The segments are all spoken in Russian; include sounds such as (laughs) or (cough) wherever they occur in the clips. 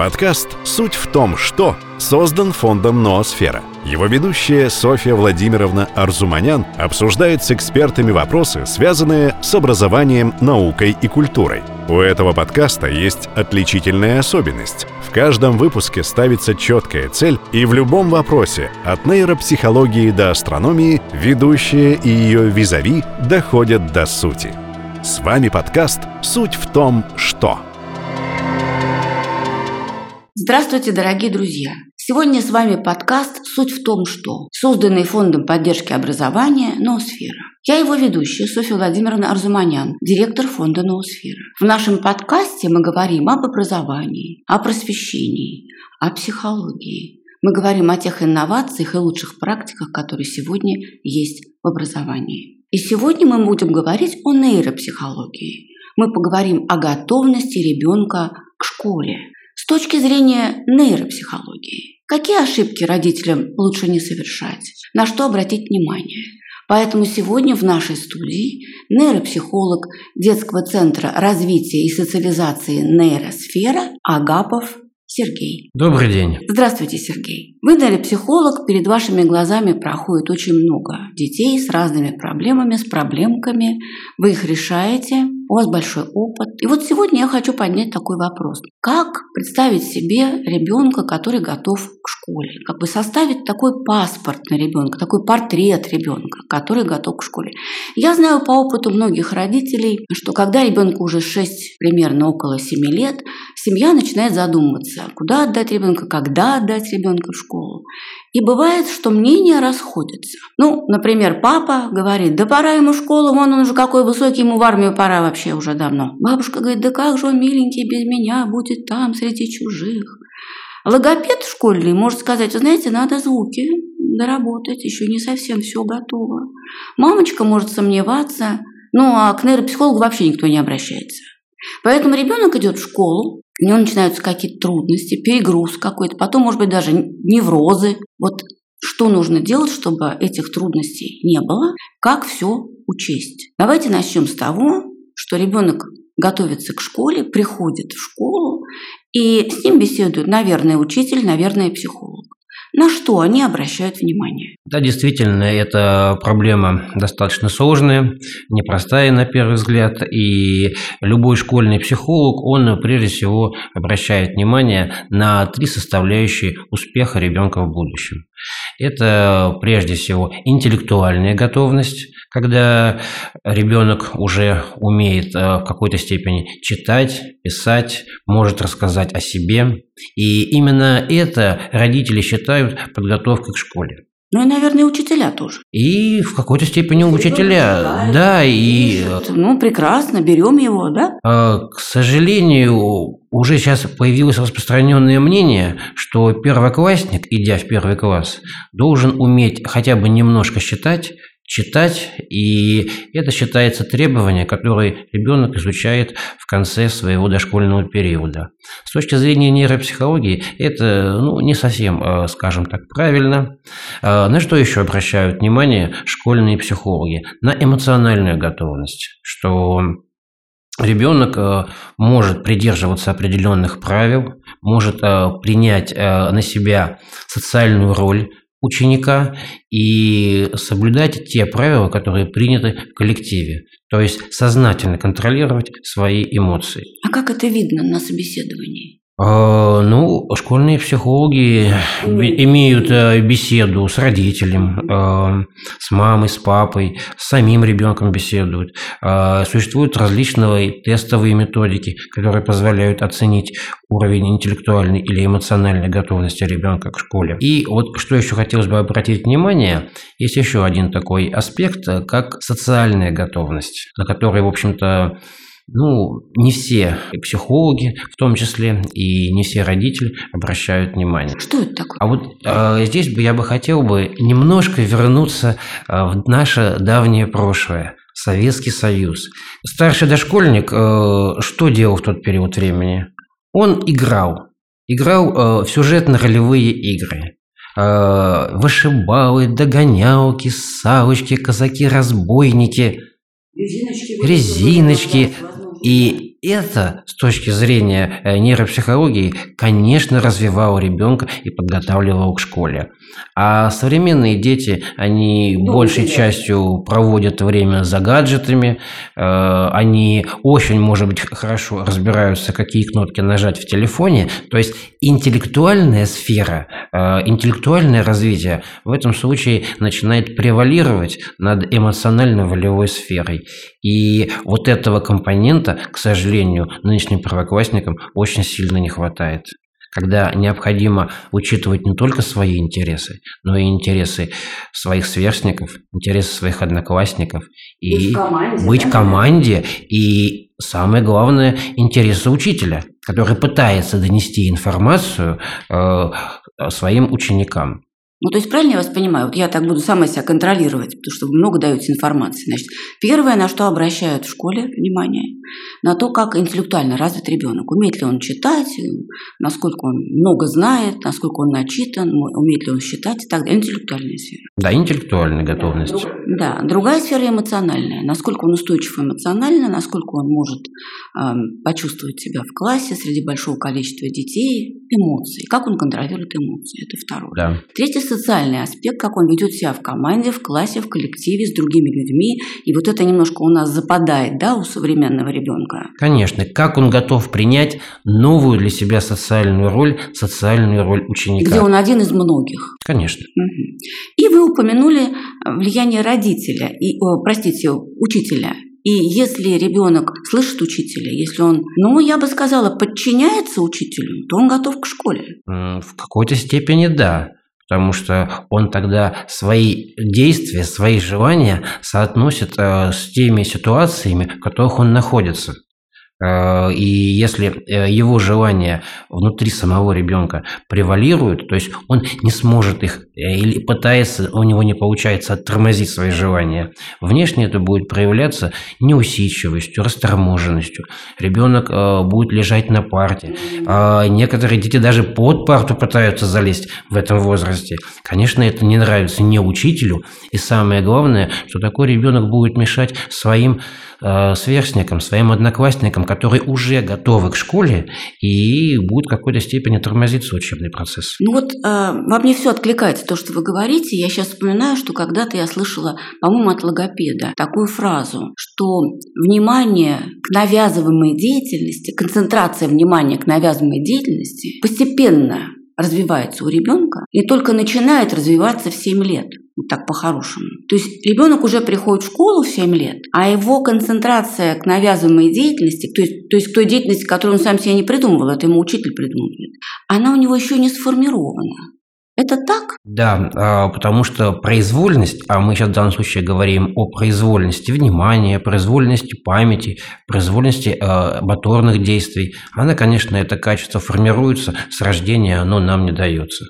Подкаст «Суть в том, что» создан фондом «Ноосфера». Его ведущая Софья Владимировна Арзуманян обсуждает с экспертами вопросы, связанные с образованием, наукой и культурой. У этого подкаста есть отличительная особенность. В каждом выпуске ставится четкая цель, и в любом вопросе, от нейропсихологии до астрономии, ведущая и ее визави доходят до сути. С вами подкаст «Суть в том, что». Здравствуйте, дорогие друзья! Сегодня с вами подкаст «Суть в том, что», созданный Фондом поддержки образования «Ноосфера». Я его ведущая, Софья Владимировна Арзуманян, директор фонда «Ноосфера». В нашем подкасте мы говорим об образовании, о просвещении, о психологии. Мы говорим о тех инновациях и лучших практиках, которые сегодня есть в образовании. И сегодня мы будем говорить о нейропсихологии. Мы поговорим о готовности ребенка к школе – точки зрения нейропсихологии, какие ошибки родителям лучше не совершать, на что обратить внимание. Поэтому сегодня в нашей студии нейропсихолог детского центра развития и социализации нейросфера Агапов Сергей. Добрый день. Здравствуйте, Сергей. Вы нейропсихолог, перед вашими глазами проходит очень много детей с разными проблемами, с проблемками. Вы их решаете, у вас большой опыт. И вот сегодня я хочу поднять такой вопрос. Как представить себе ребенка, который готов к школе? Как бы составить такой паспорт на ребенка, такой портрет ребенка, который готов к школе? Я знаю по опыту многих родителей, что когда ребенку уже 6, примерно около 7 лет, семья начинает задумываться, куда отдать ребенка, когда отдать ребенка в школу. И бывает, что мнения расходятся. Ну, например, папа говорит, да пора ему в школу, вон он уже какой высокий, ему в армию пора вообще уже давно. Бабушка говорит, да как же он миленький без меня будет там среди чужих. Логопед школьный может сказать, знаете, надо звуки доработать, еще не совсем все готово. Мамочка может сомневаться, ну а к нейропсихологу вообще никто не обращается. Поэтому ребенок идет в школу, у него начинаются какие-то трудности, перегруз какой-то, потом, может быть, даже неврозы. Вот что нужно делать, чтобы этих трудностей не было, как все учесть. Давайте начнем с того, что ребенок готовится к школе, приходит в школу, и с ним беседует, наверное, учитель, наверное, психолог. На что они обращают внимание? Да, действительно, эта проблема достаточно сложная, непростая на первый взгляд, и любой школьный психолог, он прежде всего обращает внимание на три составляющие успеха ребенка в будущем. Это прежде всего интеллектуальная готовность, когда ребенок уже умеет э, в какой-то степени читать, писать, может рассказать о себе. И именно это родители считают подготовкой к школе. Ну и, наверное, учителя тоже. И в какой-то степени учителя, да, да и... Ну, прекрасно, берем его, да? Э, к сожалению, уже сейчас появилось распространенное мнение, что первоклассник, идя в первый класс, должен уметь хотя бы немножко считать, читать, и это считается требование, которое ребенок изучает в конце своего дошкольного периода. С точки зрения нейропсихологии это ну, не совсем, э, скажем так, правильно. Э, на что еще обращают внимание школьные психологи? На эмоциональную готовность, что ребенок э, может придерживаться определенных правил, может принять на себя социальную роль, ученика и соблюдать те правила, которые приняты в коллективе. То есть сознательно контролировать свои эмоции. А как это видно на собеседовании? А, ну, школьные психологи имеют э, беседу с родителем, э, с мамой, с папой, с самим ребенком беседуют. А, существуют различные тестовые методики, которые позволяют оценить уровень интеллектуальной или эмоциональной готовности ребенка к школе. И вот что еще хотелось бы обратить внимание, есть еще один такой аспект, как социальная готовность, на который, в общем-то, ну, не все и психологи, в том числе, и не все родители обращают внимание. Что это такое? А вот э, здесь бы я бы хотел бы немножко вернуться э, в наше давнее прошлое. Советский Союз. Старший дошкольник э, что делал в тот период времени? Он играл. Играл э, в сюжетно-ролевые игры. Э, вышибалы, догонялки, савочки, казаки-разбойники – резиночки, резиночки и это с точки зрения э, нейропсихологии, конечно, развивало ребенка и подготавливало к школе. А современные дети, они ну, большей да. частью проводят время за гаджетами, э, они очень, может быть, хорошо разбираются, какие кнопки нажать в телефоне. То есть интеллектуальная сфера, э, интеллектуальное развитие в этом случае начинает превалировать над эмоционально-волевой сферой. И вот этого компонента, к сожалению, нынешним первоклассникам очень сильно не хватает когда необходимо учитывать не только свои интересы, но и интересы своих сверстников, интересы своих одноклассников и быть в команде, быть в команде и самое главное интересы учителя, который пытается донести информацию э, своим ученикам. Ну, то есть, правильно я вас понимаю? Вот я так буду сама себя контролировать, потому что вы много даете информации. Значит, первое, на что обращают в школе внимание, на то, как интеллектуально развит ребенок. Умеет ли он читать, насколько он много знает, насколько он начитан, умеет ли он считать и так далее. Интеллектуальная сфера. Да, интеллектуальная готовность. Да, да. другая сфера эмоциональная. Насколько он устойчив эмоционально, насколько он может э, почувствовать себя в классе среди большого количества детей, эмоции. Как он контролирует эмоции. Это второе. Да. Третье социальный аспект, как он ведет себя в команде, в классе, в коллективе, с другими людьми. И вот это немножко у нас западает, да, у современного ребенка. Конечно, как он готов принять новую для себя социальную роль, социальную роль ученика. Где он один из многих. Конечно. И вы упомянули влияние родителя, и, о, простите, учителя. И если ребенок слышит учителя, если он, ну, я бы сказала, подчиняется учителю, то он готов к школе. В какой-то степени да потому что он тогда свои действия, свои желания соотносит э, с теми ситуациями, в которых он находится. Э, и если э, его желания внутри самого ребенка превалируют, то есть он не сможет их э, или пытается, у него не получается оттормозить свои желания, внешне это будет проявляться неусидчивостью, расторможенностью. Ребенок будет лежать на парте. Некоторые дети даже под парту пытаются залезть в этом возрасте. Конечно, это не нравится не учителю. И самое главное, что такой ребенок будет мешать своим сверстникам, своим одноклассникам, которые уже готовы к школе и будут в какой-то степени тормозиться учебный процесс. Ну вот э, во мне все откликается, то, что вы говорите. Я сейчас вспоминаю, что когда-то я слышала, по-моему, от логопеда такую фразу, что внимание к навязываемой деятельности, концентрация внимания к навязываемой деятельности постепенно развивается у ребенка и только начинает развиваться в 7 лет. Вот так по-хорошему. То есть ребенок уже приходит в школу в 7 лет, а его концентрация к навязываемой деятельности, то есть, то есть к той деятельности, которую он сам себе не придумывал, это ему учитель придумывает, она у него еще не сформирована. Это так? Да, а, потому что произвольность, а мы сейчас в данном случае говорим о произвольности внимания, произвольности памяти, произвольности э, моторных действий, она, конечно, это качество формируется с рождения, оно нам не дается.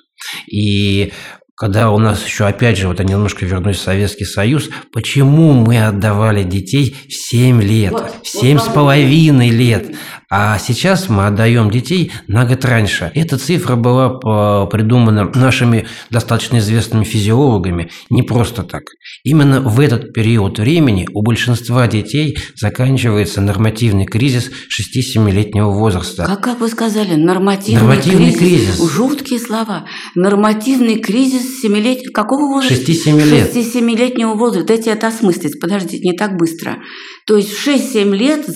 И когда у нас еще, опять же, вот я немножко вернусь в Советский Союз, почему мы отдавали детей в 7 лет, вот, в 7 вот с половиной лет, а сейчас мы отдаем детей на год раньше. Эта цифра была придумана нашими достаточно известными физиологами не просто так. Именно в этот период времени у большинства детей заканчивается нормативный кризис 6-7-летнего возраста. Как, как вы сказали, нормативный, нормативный кризис. кризис. Жуткие слова. Нормативный кризис 7 Какого возраста? 6-7 лет. 6-7-летнего возраста. Дайте это осмыслить. Подождите, не так быстро. То есть в 6-7 лет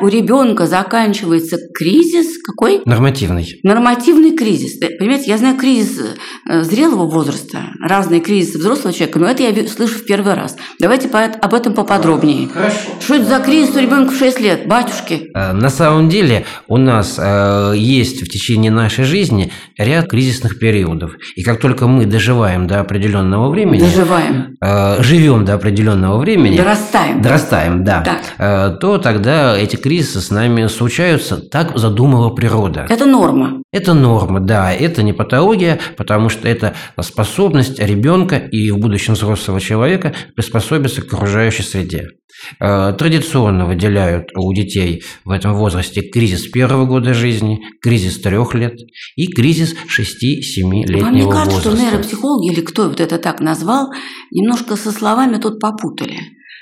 у ребенка заканчивается кризис какой? Нормативный. Нормативный кризис. Понимаете, я знаю кризис э, зрелого возраста, разные кризисы взрослого человека, но это я слышу в первый раз. Давайте об этом поподробнее. Хорошо. Что это за кризис у ребенка в 6 лет, батюшки? Э, на самом деле у нас э, есть в течение нашей жизни ряд кризисных периодов. И как только мы доживаем до определенного времени... Доживаем. Живем до определенного времени... Дорастаем. Дорастаем, да. да. Э, то тогда эти кризисы с нами случаются. Так задумала природа. Это норма. Это норма, да. Это не патология, потому что это способность ребенка и в будущем взрослого человека приспособиться к окружающей среде. Э, традиционно выделяют у детей в этом возрасте кризис первого года жизни, кризис трех лет и кризис 6-7-летнего возраста. Мне кажется, что нейропсихологи или кто вот это так назвал, немножко со словами тут попутали.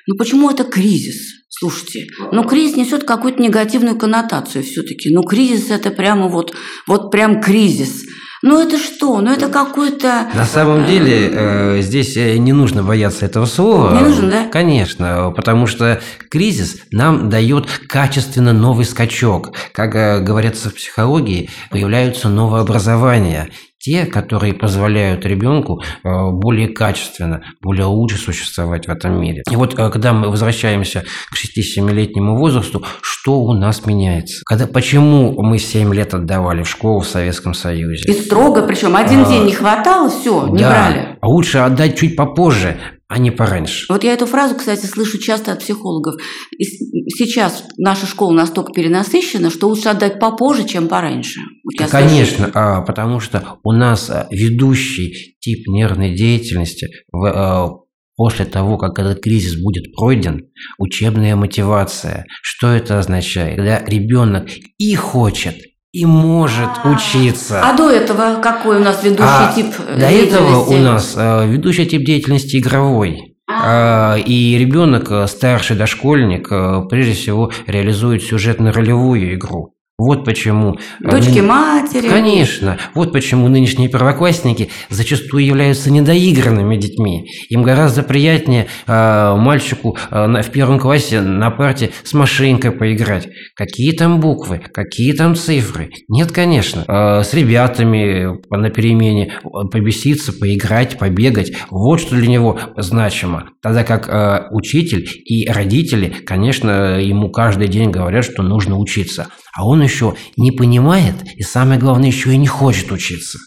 Ну почему это кризис? Слушайте, ну кризис несет какую-то негативную коннотацию все-таки. Ну кризис это прямо вот, вот прям кризис. Ну это что? Ну это какой-то... На самом деле э, здесь э, не нужно бояться этого слова. Не нужно, да? Конечно, потому что кризис нам дает качественно новый скачок. Как э, говорится в психологии, появляются новые образования те, которые позволяют ребенку э, более качественно, более лучше существовать в этом мире. И вот э, когда мы возвращаемся к 6-7-летнему возрасту, что у нас меняется? Когда, почему мы 7 лет отдавали в школу в Советском Союзе? И строго, причем один а, день не хватало, все, не да, брали. А лучше отдать чуть попозже, а не пораньше. Вот я эту фразу, кстати, слышу часто от психологов. И сейчас наша школа настолько перенасыщена, что лучше отдать попозже, чем пораньше. Вот Конечно, а, потому что у нас а, ведущий тип нервной деятельности в, а, после того, как этот кризис будет пройден, учебная мотивация. Что это означает? Когда ребенок и хочет, и может а, учиться. А до этого какой у нас ведущий а тип До этого у нас э, ведущий тип деятельности игровой. А. Э, и ребенок, э, старший дошкольник, э, прежде всего реализует сюжетно-ролевую игру. Вот почему... Дочки матери. Конечно. Вот почему нынешние первоклассники зачастую являются недоигранными детьми. Им гораздо приятнее э, мальчику э, в первом классе на парте с машинкой поиграть. Какие там буквы, какие там цифры? Нет, конечно. Э, с ребятами на перемене побеситься, поиграть, побегать. Вот что для него значимо. Тогда как э, учитель и родители, конечно, ему каждый день говорят, что нужно учиться. А он еще не понимает и, самое главное, еще и не хочет учиться.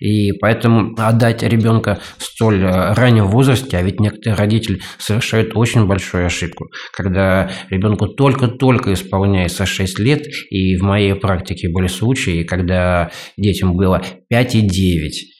И поэтому отдать ребенка в столь э, раннем возрасте, а ведь некоторые родители совершают очень большую ошибку, когда ребенку только-только исполняется 6 лет, и в моей практике были случаи, когда детям было 5 и 9,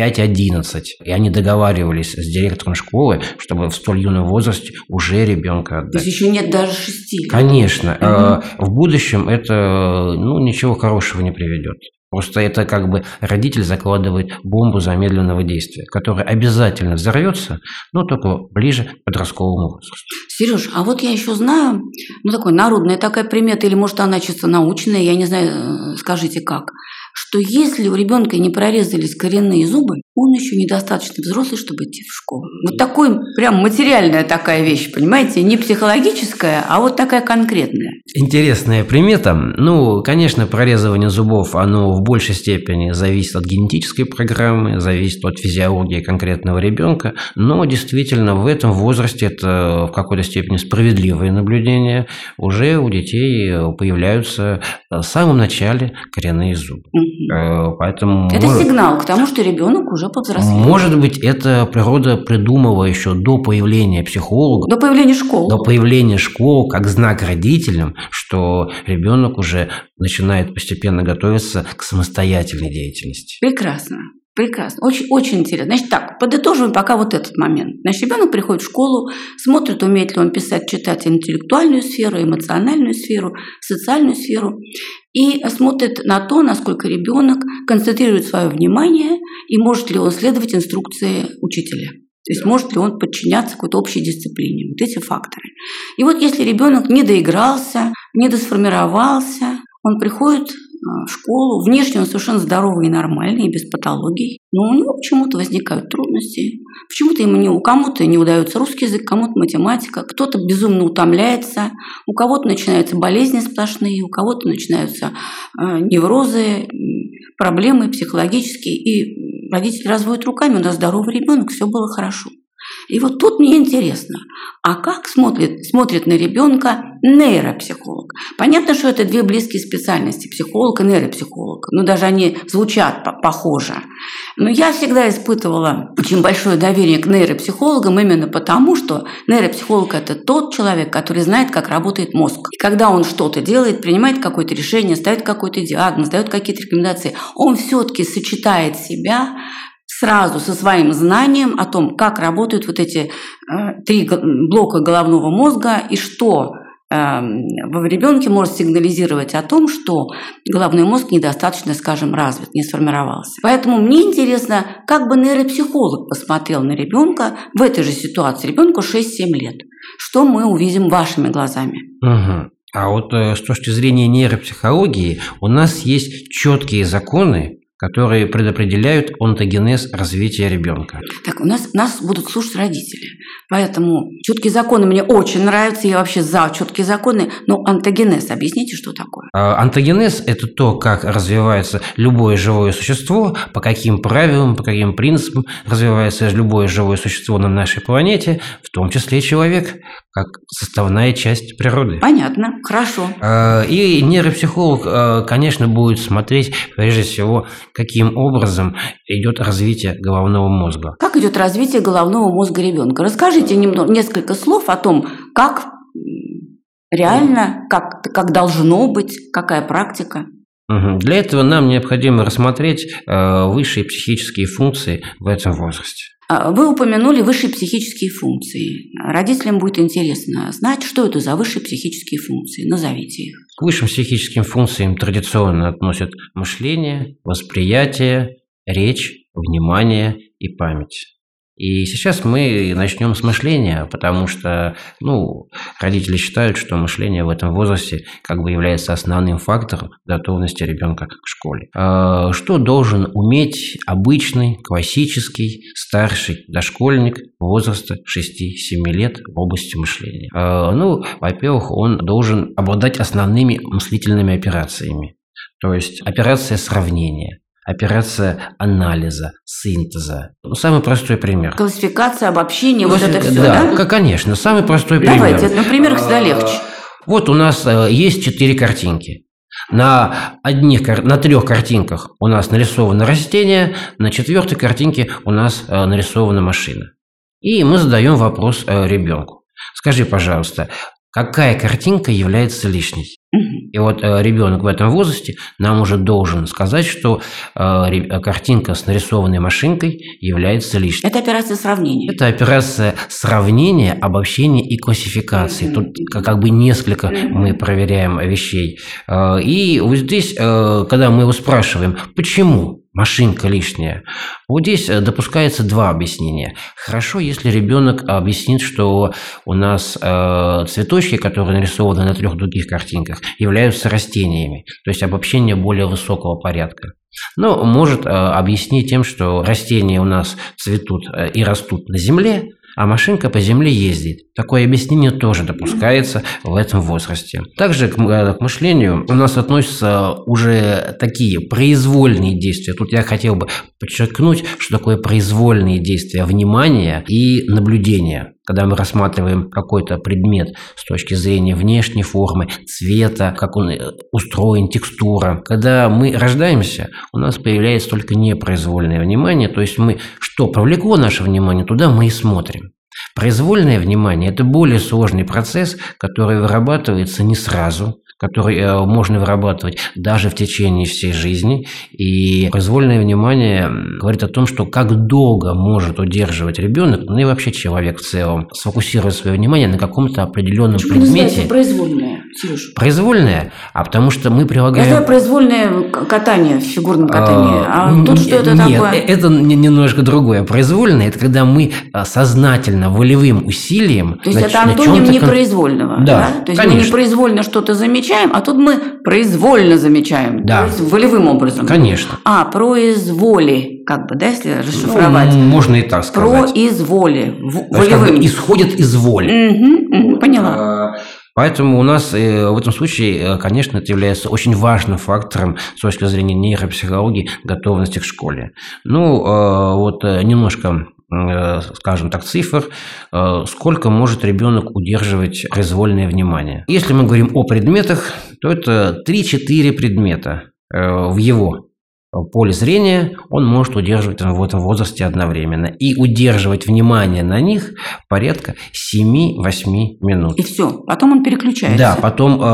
5-11. И они договаривались с директором школы, чтобы в столь юном возрасте уже ребенка отдать. То есть еще нет даже шести? Конечно. Угу. В будущем это ну, ничего хорошего не приведет. Просто это как бы родитель закладывает бомбу замедленного действия, которая обязательно взорвется, но только ближе к подростковому возрасту. Сереж, а вот я еще знаю, ну такой народная такая примета, или может она чисто научная, я не знаю, э, скажите как, что если у ребенка не прорезались коренные зубы, он еще недостаточно взрослый, чтобы идти в школу. Вот такой прям материальная такая вещь, понимаете, не психологическая, а вот такая конкретная. Интересная примета. Ну, конечно, прорезывание зубов, оно в большей степени зависит от генетической программы, зависит от физиологии конкретного ребенка, но действительно в этом возрасте это в какой-то степени справедливое наблюдение. Уже у детей появляются в самом начале коренные зубы. Угу. Поэтому это может... сигнал к тому, что ребенок уже повзрослел. Может быть, это природа придумала еще до появления психолога. До появления школ. До появления школ, как знак родителям, что ребенок уже начинает постепенно готовиться к самостоятельной деятельности. Прекрасно. Прекрасно. Очень, очень интересно. Значит, так, подытоживаем пока вот этот момент. Значит, ребенок приходит в школу, смотрит, умеет ли он писать, читать интеллектуальную сферу, эмоциональную сферу, социальную сферу, и смотрит на то, насколько ребенок концентрирует свое внимание и может ли он следовать инструкции учителя. То есть может ли он подчиняться какой-то общей дисциплине. Вот эти факторы. И вот если ребенок не доигрался, не досформировался, он приходит школу. Внешне он совершенно здоровый и нормальный, и без патологий. Но у него почему-то возникают трудности. Почему-то ему не, у кому-то не удается русский язык, кому-то математика, кто-то безумно утомляется, у кого-то начинаются болезни сплошные, у кого-то начинаются э, неврозы, проблемы психологические. И родители разводят руками, у нас здоровый ребенок, все было хорошо. И вот тут мне интересно, а как смотрит, смотрит на ребенка нейропсихолог? Понятно, что это две близкие специальности, психолог и нейропсихолог. Ну, даже они звучат похоже. Но я всегда испытывала очень большое доверие к нейропсихологам именно потому, что нейропсихолог – это тот человек, который знает, как работает мозг. И когда он что-то делает, принимает какое-то решение, ставит какой-то диагноз, дает какие-то рекомендации, он все-таки сочетает себя сразу со своим знанием о том, как работают вот эти э, три блока головного мозга и что эм, в ребенке может сигнализировать о том, что головной мозг недостаточно, скажем, развит, не сформировался. Поэтому мне интересно, как бы нейропсихолог посмотрел на ребенка в этой же ситуации, ребенку 6-7 лет. Что мы увидим вашими глазами? Угу. А вот э, с точки зрения нейропсихологии у нас есть четкие законы, которые предопределяют онтогенез развития ребенка. Так, у нас нас будут слушать родители. Поэтому четкие законы мне очень нравятся, я вообще за четкие законы, но антогенез, объясните, что такое? Антогенез – это то, как развивается любое живое существо, по каким правилам, по каким принципам развивается любое живое существо на нашей планете, в том числе человек, как составная часть природы. Понятно, хорошо. А, и нейропсихолог, а, конечно, будет смотреть прежде всего каким образом идет развитие головного мозга. Как идет развитие головного мозга ребенка? Расскажите немного, несколько слов о том, как реально, как, как должно быть, какая практика. Для этого нам необходимо рассмотреть э, высшие психические функции в этом возрасте. А, вы упомянули высшие психические функции. Родителям будет интересно знать, что это за высшие психические функции. Назовите их. К высшим психическим функциям традиционно относят мышление, восприятие, речь, внимание и память. И сейчас мы начнем с мышления, потому что ну, родители считают, что мышление в этом возрасте как бы является основным фактором готовности ребенка к школе. А что должен уметь обычный, классический, старший дошкольник возраста 6-7 лет в области мышления? А, ну, во-первых, он должен обладать основными мыслительными операциями. То есть операция сравнения, операция анализа, синтеза. Ну, самый простой пример. Классификация, обобщение, вот это все, да? Да, конечно, самый простой пример. Давайте, например, всегда легче. Вот у нас э, есть четыре картинки. На, одних, на трех картинках у нас нарисовано растение, на четвертой картинке у нас э, нарисована машина. И мы задаем вопрос э, ребенку. Скажи, пожалуйста, какая картинка является лишней? И вот э, ребенок в этом возрасте нам уже должен сказать, что э, э, картинка с нарисованной машинкой является лишней. Это операция сравнения. Это операция сравнения, обобщения и классификации. Тут как бы несколько мы проверяем вещей. И вот здесь, когда мы его спрашиваем, почему машинка лишняя. Вот здесь э, допускается два объяснения. Хорошо, если ребенок объяснит, что у нас э, цветочки, которые нарисованы на трех других картинках, являются растениями, то есть обобщение более высокого порядка. Но может э, объяснить тем, что растения у нас цветут э, и растут на земле, а машинка по земле ездит. Такое объяснение тоже допускается в этом возрасте. Также к, э, к мышлению у нас относятся уже такие произвольные действия. Тут я хотел бы подчеркнуть, что такое произвольные действия внимания и наблюдения когда мы рассматриваем какой-то предмет с точки зрения внешней формы, цвета, как он э, устроен, текстура. Когда мы рождаемся, у нас появляется только непроизвольное внимание, то есть мы что привлекло наше внимание, туда мы и смотрим. Произвольное внимание – это более сложный процесс, который вырабатывается не сразу, который э, можно вырабатывать даже в течение всей жизни. И произвольное внимание говорит о том, что как долго может удерживать ребенок, ну и вообще человек в целом, сфокусировать свое внимание на каком-то определенном Почему предмете. произвольное, Сереж? Произвольное? А потому что мы прилагаем... Знаю произвольное катание, фигурное катание. А, а тут что это нет, такое? это немножко другое. Произвольное – это когда мы э, сознательно, волевым усилием... То есть это антоним непроизвольного, да? Да, То есть конечно. мы непроизвольно что-то замечаем, а тут мы произвольно замечаем. Да. То есть волевым образом. Конечно. А, произволи, как бы, да, если расшифровать. Ну, можно и так сказать. Произволи. В, То есть, как бы исходит из воли. Угу, угу, поняла. Поэтому у нас э, в этом случае, э, конечно, это является очень важным фактором с точки зрения нейропсихологии готовности к школе. Ну, э, вот немножко скажем так, цифр, сколько может ребенок удерживать произвольное внимание. Если мы говорим о предметах, то это 3-4 предмета в его поле зрения он может удерживать в этом возрасте одновременно. И удерживать внимание на них порядка 7-8 минут. И все, потом он переключается. Да, потом э,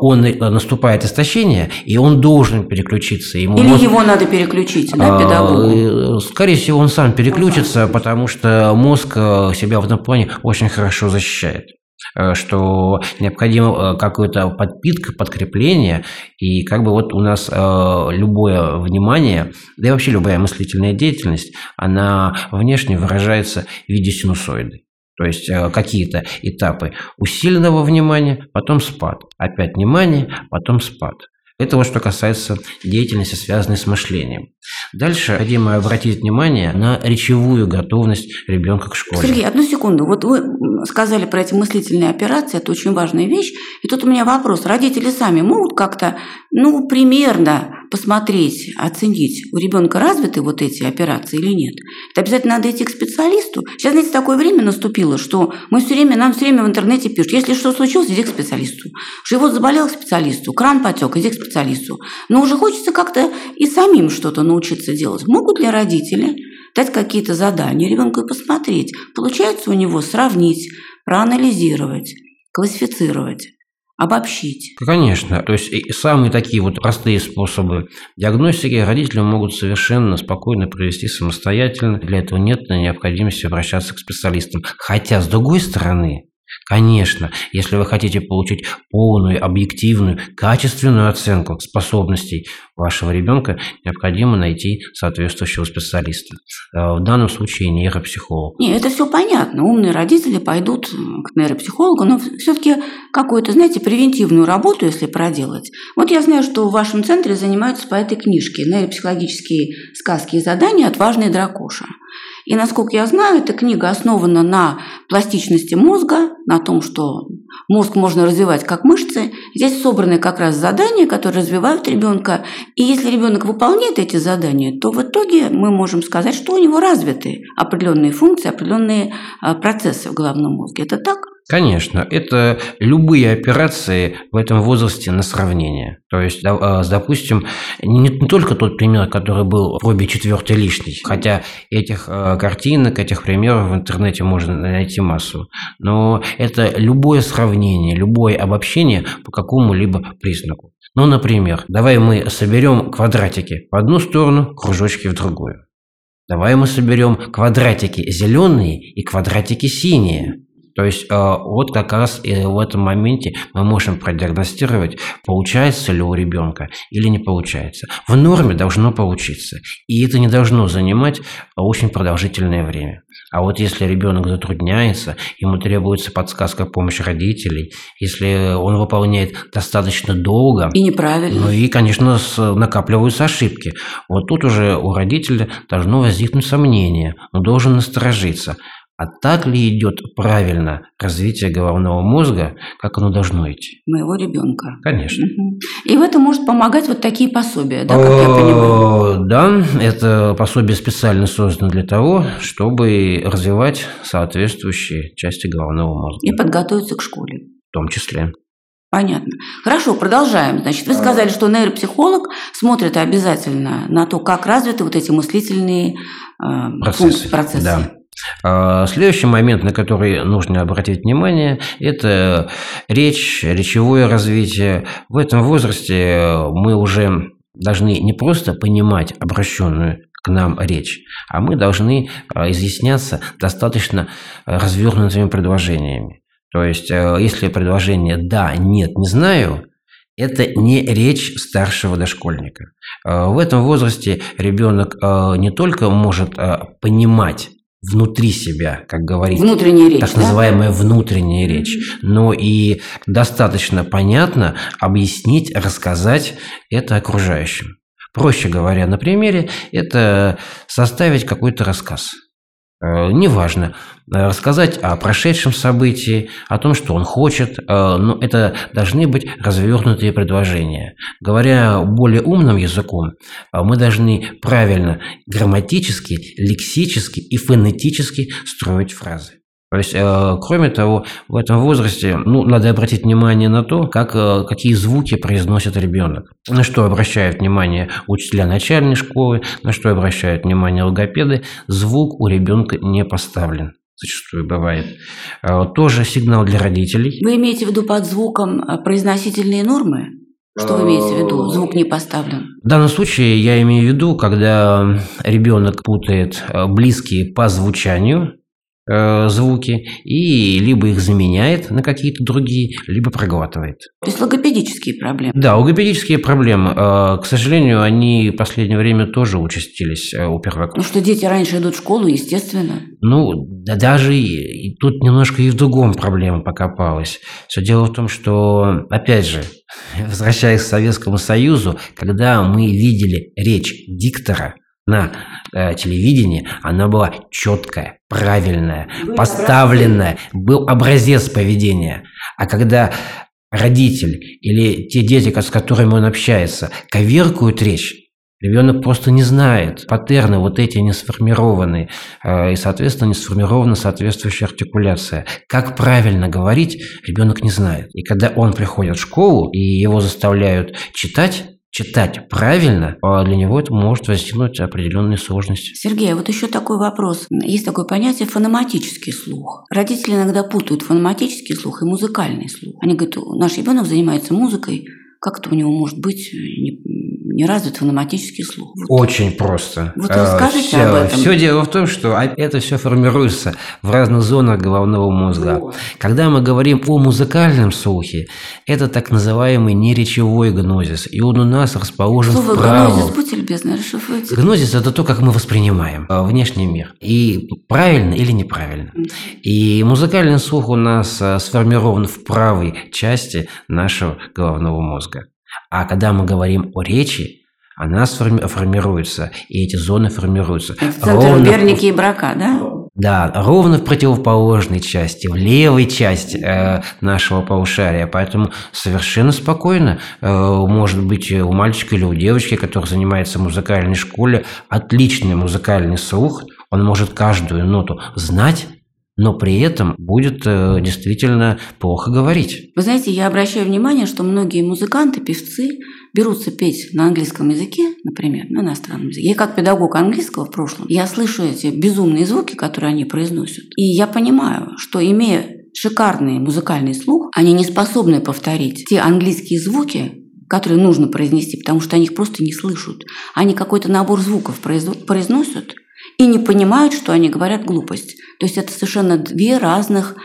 он э, наступает истощение, и он должен переключиться. Ему Или мозг, его надо переключить, да, э, педагогу? Скорее всего, он сам переключится, потому что мозг э, себя в этом плане очень хорошо защищает. Э, что необходимо какое-то подпитка, подкрепление, и как бы вот у нас любое внимание, да и вообще любая мыслительная деятельность, она внешне выражается в виде синусоиды. То есть какие-то этапы усиленного внимания, потом спад. Опять внимание, потом спад. Это вот что касается деятельности, связанной с мышлением. Дальше необходимо обратить внимание на речевую готовность ребенка к школе. Сергей, одну секунду. Вот вы сказали про эти мыслительные операции, это очень важная вещь. И тут у меня вопрос. Родители сами могут как-то, ну, примерно посмотреть, оценить, у ребенка развиты вот эти операции или нет. Это обязательно надо идти к специалисту. Сейчас, знаете, такое время наступило, что мы все время, нам все время в интернете пишут, если что случилось, иди к специалисту. Живот заболел к специалисту, кран потек, иди к специалисту. Но уже хочется как-то и самим что-то научиться делать. Могут ли родители дать какие-то задания ребенку и посмотреть, получается у него сравнить, проанализировать, классифицировать обобщить. Конечно. То есть самые такие вот простые способы диагностики родители могут совершенно спокойно провести самостоятельно. Для этого нет необходимости обращаться к специалистам. Хотя, с другой стороны, Конечно, если вы хотите получить полную, объективную, качественную оценку способностей вашего ребенка, необходимо найти соответствующего специалиста. Э, в данном случае нейропсихолог. Не, это все понятно. Умные родители пойдут к нейропсихологу, но все-таки какую-то, знаете, превентивную работу, если проделать. Вот я знаю, что в вашем центре занимаются по этой книжке «Нейропсихологические сказки и задания. Отважный дракоша». И, насколько я знаю, эта книга основана на пластичности мозга, на том, что мозг можно развивать как мышцы. Здесь собраны как раз задания, которые развивают ребенка. И если ребенок выполняет эти задания, то в итоге мы можем сказать, что у него развиты определенные функции, определенные а, процессы в головном мозге. Это так? Конечно, это любые операции в этом возрасте на сравнение. То есть, а, допустим, не только тот пример, который был в обе четвертой лишней, хотя этих а, картинок, этих примеров в интернете можно найти массу, но это любое сравнение, любое обобщение по какому-либо признаку. Ну, например, давай мы соберем квадратики в одну сторону, кружочки в другую. Давай мы соберем квадратики зеленые и квадратики синие. То есть э, вот как раз и в этом моменте мы можем продиагностировать, получается ли у ребенка или не получается. В норме должно получиться. И это не должно занимать очень продолжительное время. А вот если ребенок затрудняется, ему требуется подсказка помощи родителей, если он выполняет достаточно долго... И неправильно. Ну и, конечно, накапливаются ошибки. Вот тут уже у родителя должно возникнуть сомнение, он должен насторожиться. А так ли идет правильно развитие головного мозга, как оно должно идти? Моего ребенка. Конечно. И в этом может помогать вот такие пособия, да, как я понимаю? Да, это пособие специально создано для того, чтобы развивать соответствующие части головного мозга. И подготовиться к школе. В том числе. Понятно. Хорошо, продолжаем. Значит, вы сказали, что нейропсихолог смотрит обязательно на то, как развиты вот эти мыслительные э, процессы. процессы. Да. А, следующий момент, на который нужно обратить внимание, это речь, речевое развитие. В этом возрасте мы уже должны не просто понимать обращенную к нам речь, а мы должны а, изъясняться достаточно развернутыми предложениями. То есть, а, если предложение «да», «нет», «не знаю», это не речь старшего дошкольника. В этом возрасте ребенок не только может понимать внутри себя, как говорить. Внутренняя речь. Так называемая да? внутренняя речь. Но и достаточно понятно объяснить, рассказать это окружающим. Проще говоря, на примере, это составить какой-то рассказ. Э, неважно, э, рассказать о прошедшем событии, о том, что он хочет, э, но это должны быть развернутые предложения. Говоря более умным языком, мы должны правильно грамматически, лексически и фонетически строить фразы. То есть, э, кроме того, в этом возрасте ну, надо обратить внимание на то, как, э, какие звуки произносит ребенок. На что обращают внимание учителя начальной школы, на что обращают внимание логопеды. Звук у ребенка не поставлен зачастую бывает. Э, тоже сигнал для родителей. Вы имеете в виду под звуком произносительные нормы? Что вы имеете в виду? Звук не поставлен. В данном случае я имею в виду, когда ребенок путает близкие по звучанию э, звуки и либо их заменяет на какие-то другие, либо проглатывает. То есть логопедические проблемы. Да, логопедические проблемы, э, к сожалению, они в последнее время тоже участились э, у первоклассников. Ну что дети раньше идут в школу, естественно. Ну, да даже и, и тут немножко и в другом проблема покопалась. Все дело в том, что, опять же, (laughs) возвращаясь к Советскому Союзу, когда мы видели речь диктора на э, телевидении, она была четкая, правильная, поставленная, был образец поведения. А когда родитель или те дети, с которыми он общается, коверкуют речь, Ребенок просто не знает. Паттерны вот эти не сформированы. Э, и, соответственно, не сформирована соответствующая артикуляция. Как правильно говорить, ребенок не знает. И когда он приходит в школу, и его заставляют читать, читать правильно, а для него это может возникнуть определенные сложности. Сергей, а вот еще такой вопрос. Есть такое понятие фономатический слух. Родители иногда путают фономатический слух и музыкальный слух. Они говорят, наш ребенок занимается музыкой, как это у него может быть не развит фонематический слух. Вот. Очень просто. Вот расскажите все, об этом. Все дело в том, что это все формируется в разных зонах головного мозга. Вот. Когда мы говорим о музыкальном слухе, это так называемый неречевой гнозис. И он у нас расположен Слово вправо. гнозис, будьте любезны, расшифруйте. Гнозис – это то, как мы воспринимаем э, внешний мир. И правильно или неправильно. И музыкальный слух у нас э, сформирован в правой части нашего головного мозга. А когда мы говорим о речи, она сформи- формируется, и эти зоны формируются. Это ровно... Верники и брака, да? Да, ровно в противоположной части, в левой части э, нашего полушария. Поэтому совершенно спокойно, э, может быть, у мальчика или у девочки, который занимается в музыкальной школе, отличный музыкальный слух, он может каждую ноту знать, но при этом будет э, действительно плохо говорить. Вы знаете, я обращаю внимание, что многие музыканты, певцы берутся петь на английском языке, например, на иностранном языке. Я как педагог английского в прошлом, я слышу эти безумные звуки, которые они произносят. И я понимаю, что имея шикарный музыкальный слух, они не способны повторить те английские звуки, которые нужно произнести, потому что они их просто не слышат. Они какой-то набор звуков произносят, и не понимают, что они говорят глупость. То есть это совершенно две разных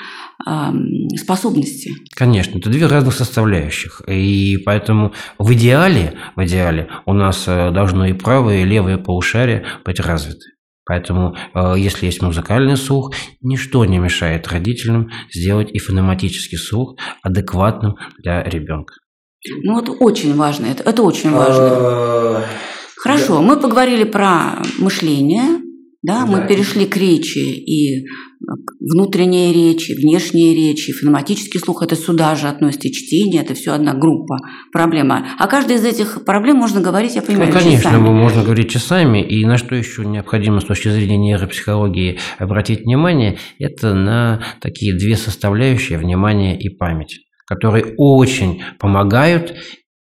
способности. Конечно, это две разных составляющих. И поэтому в идеале, в идеале у нас э, должно и правое, и левое полушарие быть развиты. Поэтому, э, если есть музыкальный слух, ничто не мешает родителям сделать и фонематический слух адекватным для ребенка. Ну вот очень важно, это, это очень важно. Э, Хорошо, мы поговорили про мышление, да, мы перешли к речи и внутренние речи, внешние речи, фонематический слух, это сюда же относится, и чтение, это все одна группа проблема. А каждая из этих проблем можно говорить, я понимаю, ну, конечно, часами. можно говорить часами, и на что еще необходимо с точки зрения нейропсихологии обратить внимание, это на такие две составляющие, внимание и память которые очень помогают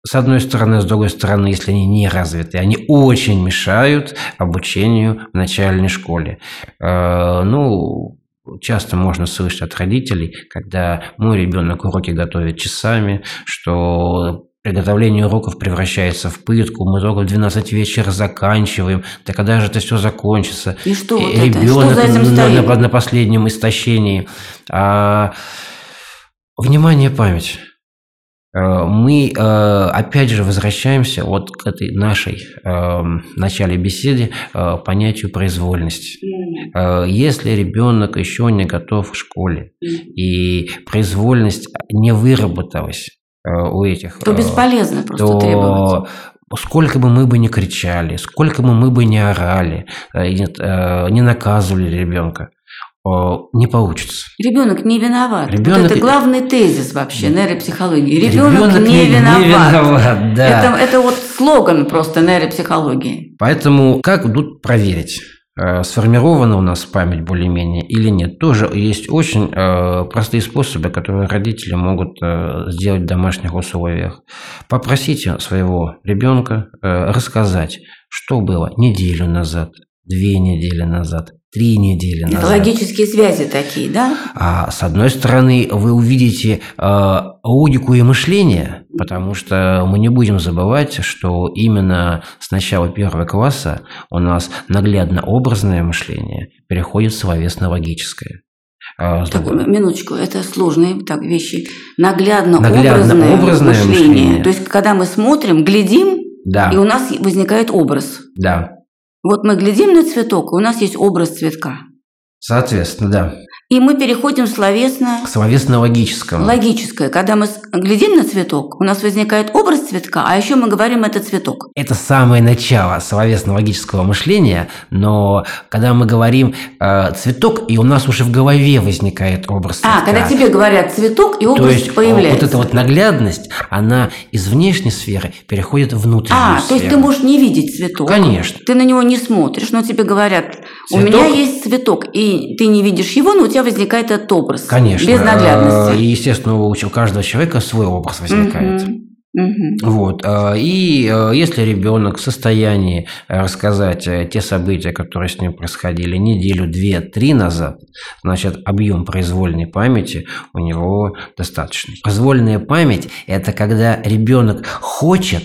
с одной стороны, с другой стороны, если они не развиты, они очень мешают обучению в начальной школе. Э, ну, часто можно слышать от родителей, когда мой ребенок уроки готовит часами, что приготовление уроков превращается в пытку, мы только в 12 вечера заканчиваем, да когда же это все закончится? И что вот Ребенок это? Что за этим на, на, на последнем истощении. А, внимание, память. Э, мы э, опять же возвращаемся вот к этой нашей эм, начале беседы э, понятию произвольности. Если ребенок еще не готов в школе и произвольность не выработалась у этих, то бесполезно просто то требовать. Сколько бы мы бы не кричали, сколько бы мы бы не орали, не наказывали ребенка, не получится. Ребенок не виноват. Ребенок... Вот это главный тезис вообще нейропсихологии. Ребенок, Ребенок не, не виноват. Не виноват да. это, это вот слоган просто нейропсихологии. Поэтому как тут проверить? Э, сформирована у нас память более-менее или нет. Тоже есть очень э, простые способы, которые родители могут э, сделать в домашних условиях. Попросите своего ребенка рассказать, что было неделю назад, две недели назад, три недели Это назад. логические связи такие, да? А с одной стороны, вы увидите э, логику и мышление, потому что мы не будем забывать, что именно с начала первого класса у нас наглядно-образное мышление переходит в словесно-логическое. А, Так, другой- минуточку, это сложные так, вещи. Наглядно, Наглядно-образное образное мышление. мышление. То есть, когда мы смотрим, глядим, Да, и у нас возникает образ. да. Вот мы глядим на цветок, и у нас есть образ цветка. Соответственно, да. И мы переходим словесно К словесно-логическому. логическое. Когда мы глядим на цветок, у нас возникает образ цветка, а еще мы говорим это цветок. Это самое начало словесно-логического мышления, но когда мы говорим э, цветок, и у нас уже в голове возникает образ цветка. А, когда тебе говорят цветок, и То образ есть э, появляется. вот эта вот наглядность, она из внешней сферы переходит в внутреннюю А, то есть сферу. ты можешь не видеть цветок. Конечно. Ты на него не смотришь, но тебе говорят, у Цветок? меня есть цветок, и ты не видишь его, но у тебя возникает этот образ. Конечно. Без Э, И, наглядности. естественно, у каждого человека свой образ возникает. Мгм. Вот. э, И э, если ребенок в состоянии рассказать э, те события, которые с ним происходили неделю, две, три назад, значит, объем произвольной памяти у него достаточный. Произвольная память – это когда ребенок хочет,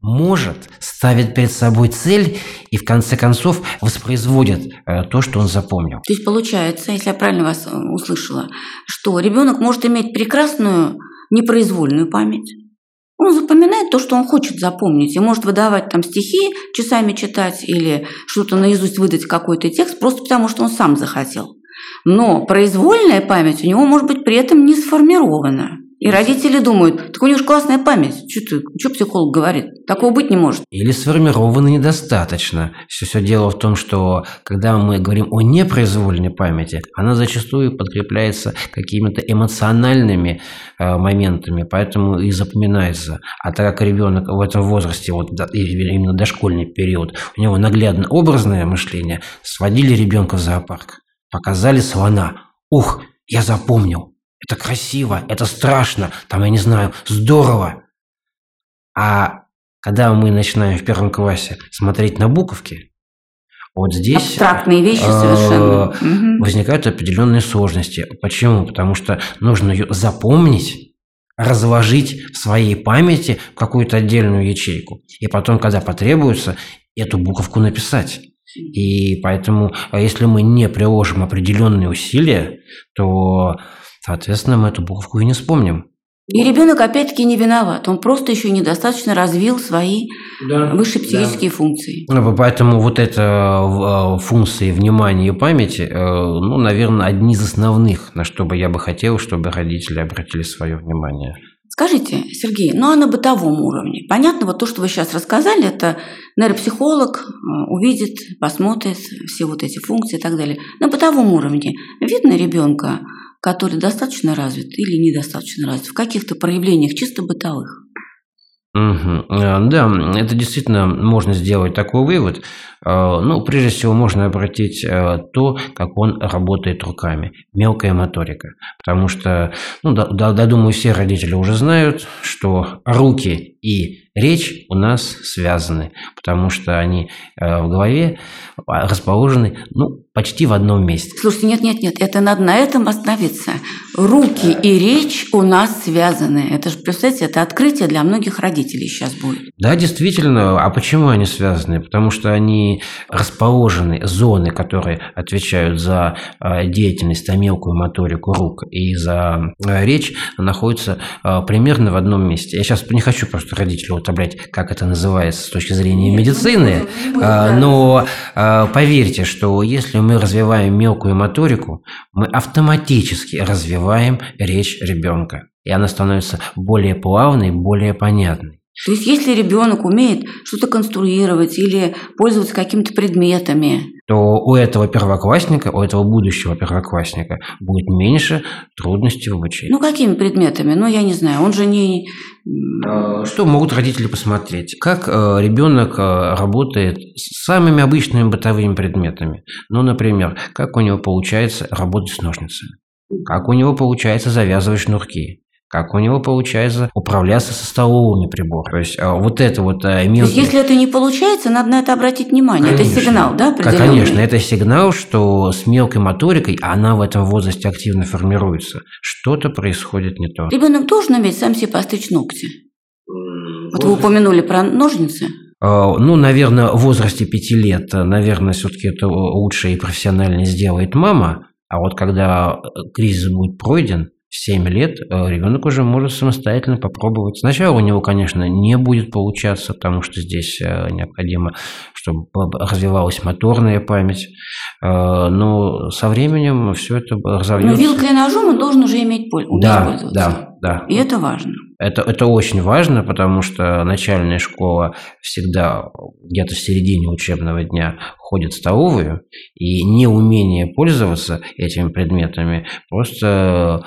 может, ставит перед собой цель и в конце концов воспроизводит э, то, что он запомнил. То есть получается, если я правильно вас э, услышала, что ребенок может иметь прекрасную непроизвольную память. Он запоминает то, что он хочет запомнить, и может выдавать там стихи, часами читать или что-то наизусть выдать какой-то текст, просто потому что он сам захотел. Но произвольная память у него может быть при этом не сформирована. И родители думают, так у него же классная память. Что, ты, что психолог говорит? Такого быть не может. Или сформировано недостаточно. Все, все дело в том, что когда мы говорим о непроизвольной памяти, она зачастую подкрепляется какими-то эмоциональными э, моментами, поэтому и запоминается. А так как ребенок в этом возрасте, вот именно дошкольный период, у него наглядно образное мышление, сводили ребенка в зоопарк, показали слона. Ух, я запомнил. Это красиво, это страшно, там, я не знаю, здорово. А когда мы начинаем в первом классе смотреть на буковки, вот здесь Абстрактные вещи э, совершенно. Возникают определенные сложности. Почему? Потому что нужно ее запомнить, разложить в своей памяти в какую-то отдельную ячейку. И потом, когда потребуется, эту буковку написать. И поэтому, а если мы не приложим определенные усилия, то, соответственно, мы эту буковку и не вспомним. И ребенок опять-таки не виноват. Он просто еще недостаточно развил свои высшие психические функции. Ну, Поэтому вот это э, функции внимания и памяти, э, ну, наверное, одни из основных, на что бы я бы хотел, чтобы родители обратили свое внимание. Скажите, Сергей, ну а на бытовом уровне? Понятно, вот то, что вы сейчас рассказали, это нейропсихолог э, увидит, посмотрит все вот эти функции и так далее. На бытовом уровне видно ребенка, который достаточно развит или недостаточно развит в каких-то проявлениях чисто бытовых? Э, Да, это действительно можно сделать такой вывод. Э, Ну, прежде всего, можно обратить э, то, как он работает руками. Мелкая моторика. Потому что, ну, да, да, да, думаю, все родители уже знают, что руки и речь у нас связаны. Потому что они в голове а, расположены, ну, почти в одном месте. Слушайте, нет-нет-нет, это надо на этом остановиться. Руки и речь у нас связаны. Это же, представьте, это открытие для многих родителей сейчас будет. Да, действительно. А почему они связаны? Потому что они расположены, зоны, которые отвечают за э, деятельность, за мелкую моторику рук и за э, речь, находятся э, примерно в одном месте. Я сейчас не хочу просто родителей утоблять, как это называется с точки зрения медицины, э, но поверьте, что если мы развиваем мелкую моторику, мы автоматически развиваем речь ребенка. И она становится более плавной, более понятной. То есть, если ребенок умеет что-то конструировать или пользоваться какими-то предметами, то у этого первоклассника, у этого будущего первоклассника будет меньше трудностей в обучении. ну какими предметами? Ну, я не знаю, он же не... Э, Что могут родители посмотреть? Как э, ребенок э, работает с самыми обычными бытовыми предметами? Ну, например, как у него получается работать с ножницами? Как у него получается завязывать шнурки? Как у него получается управляться со столовыми приборами. То есть а, вот это вот мелкие... То есть если это не получается, надо на это обратить внимание. Конечно. Это сигнал, да, определенный? Конечно, это сигнал, что с мелкой моторикой, она в этом возрасте активно формируется, что-то происходит не то. Ребенок должен уметь сам себе постричь ногти. Вот вы упомянули про ножницы. А, ну, наверное, в возрасте пяти лет, наверное, все-таки это лучше и профессионально сделает мама. А вот когда кризис будет пройден, 7 лет э, ребенок уже может самостоятельно попробовать. Сначала у него, конечно, не будет получаться, потому что здесь э, необходимо, чтобы развивалась моторная память. Э, но со временем все это разовьется. Но вилкой и ножом он должен уже иметь пользу. Да, да, да. И это важно. Это, это очень важно, потому что начальная школа всегда где-то в середине учебного дня ходит в столовую, и неумение пользоваться этими предметами просто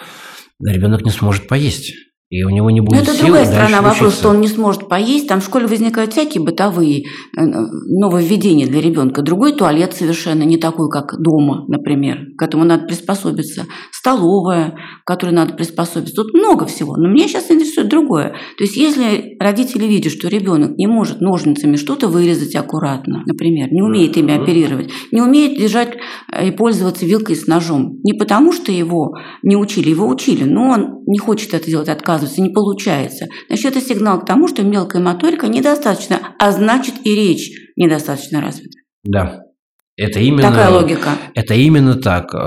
ребенок не сможет поесть. И у него не будет Но это сил другая сторона вопроса, что он не сможет поесть. Там в школе возникают всякие бытовые э, нововведения для ребенка. Другой туалет совершенно не такой, как дома, например, к этому надо приспособиться. Столовая, к которой надо приспособиться. Тут много всего. Но меня сейчас интересует другое. То есть, если родители видят, что ребенок не может ножницами что-то вырезать аккуратно, например, не умеет ими оперировать, не умеет держать э, и пользоваться вилкой с ножом, не потому что его не учили, его учили, но он не хочет это делать, отказывается оказывается, не получается. Значит, это сигнал к тому, что мелкая моторика недостаточно, а значит и речь недостаточно развита. Да, это именно, Такая логика. Это именно так, э,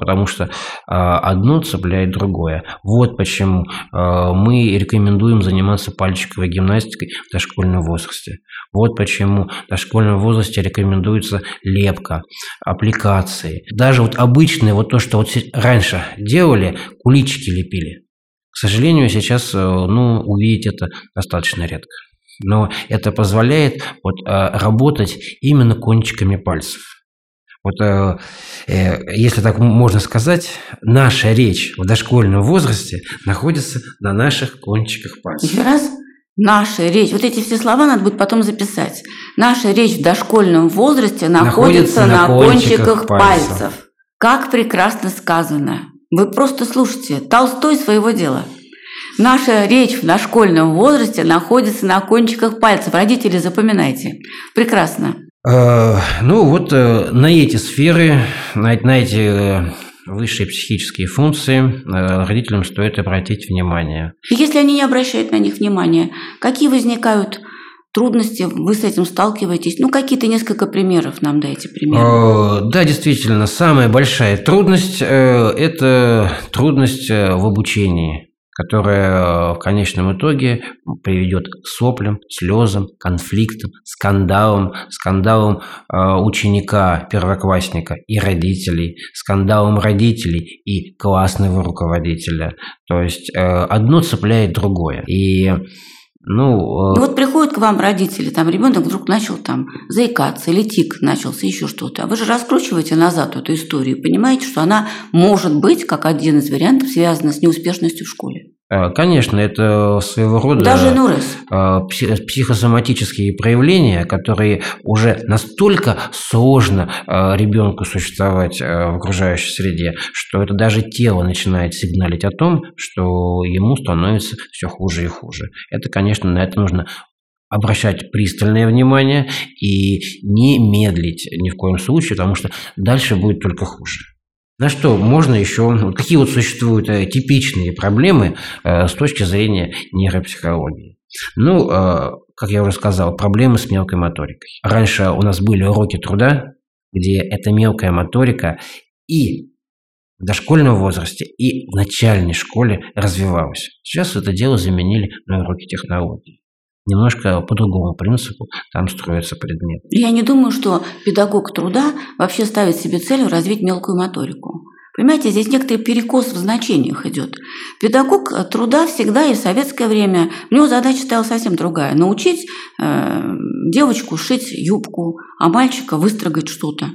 потому что э, одно цепляет другое. Вот почему э, мы рекомендуем заниматься пальчиковой гимнастикой в дошкольном возрасте. Вот почему в дошкольном возрасте рекомендуется лепка, аппликации. Даже вот обычные, вот то, что вот раньше делали, куличики лепили. К сожалению, сейчас э, ну, увидеть это достаточно редко. Но это позволяет вот, э, работать именно кончиками пальцев. Вот, э, если так можно сказать, наша речь в дошкольном возрасте находится на наших кончиках пальцев. Еще раз. Наша речь, вот эти все слова надо будет потом записать. Наша речь в дошкольном возрасте находится, находится на, на кончиках, кончиках пальцев. пальцев. Как прекрасно сказано. Вы просто слушайте. Толстой своего дела. Наша речь в дошкольном возрасте находится на кончиках пальцев. Родители, запоминайте. Прекрасно. Э, ну вот э, на эти сферы, на, на эти э, высшие психические функции родителям стоит обратить внимание. Если они не обращают на них внимания, какие возникают трудности, вы с этим сталкиваетесь? Ну, какие-то несколько примеров нам дайте примеры. Да, действительно, самая большая трудность – это трудность в обучении которая в конечном итоге приведет к соплям, слезам, конфликтам, скандалам, скандалам э, ученика, первоклассника и родителей, скандалам родителей и классного руководителя. То есть э, одно цепляет другое. И ну, ну вот приходят к вам родители, там ребенок вдруг начал там заикаться, или тик начался, еще что-то. А вы же раскручиваете назад эту историю, понимаете, что она может быть, как один из вариантов, связана с неуспешностью в школе. Э, конечно, это своего рода Даже Нурес. Э, психосоматические проявления, которые уже настолько сложно э, ребенку существовать в окружающей среде, что это даже тело начинает сигналить о том, что ему становится все хуже и хуже. Это, конечно, на это нужно обращать пристальное внимание и не медлить ни в коем случае, потому что дальше будет только хуже. На что можно еще, какие вот существуют э, типичные проблемы э, с точки зрения нейропсихологии? Ну, э, как я уже сказал, проблемы с мелкой моторикой. Раньше у нас были уроки труда, где эта мелкая моторика и в дошкольном возрасте, и в начальной школе развивалась. Сейчас это дело заменили на уроки технологий немножко по другому принципу там строится предмет. Я не думаю, что педагог труда вообще ставит себе целью развить мелкую моторику. Понимаете, здесь некоторый перекос в значениях идет. Педагог труда всегда и в советское время, у него задача стала совсем другая. Научить э, девочку шить юбку, а мальчика выстрогать что-то.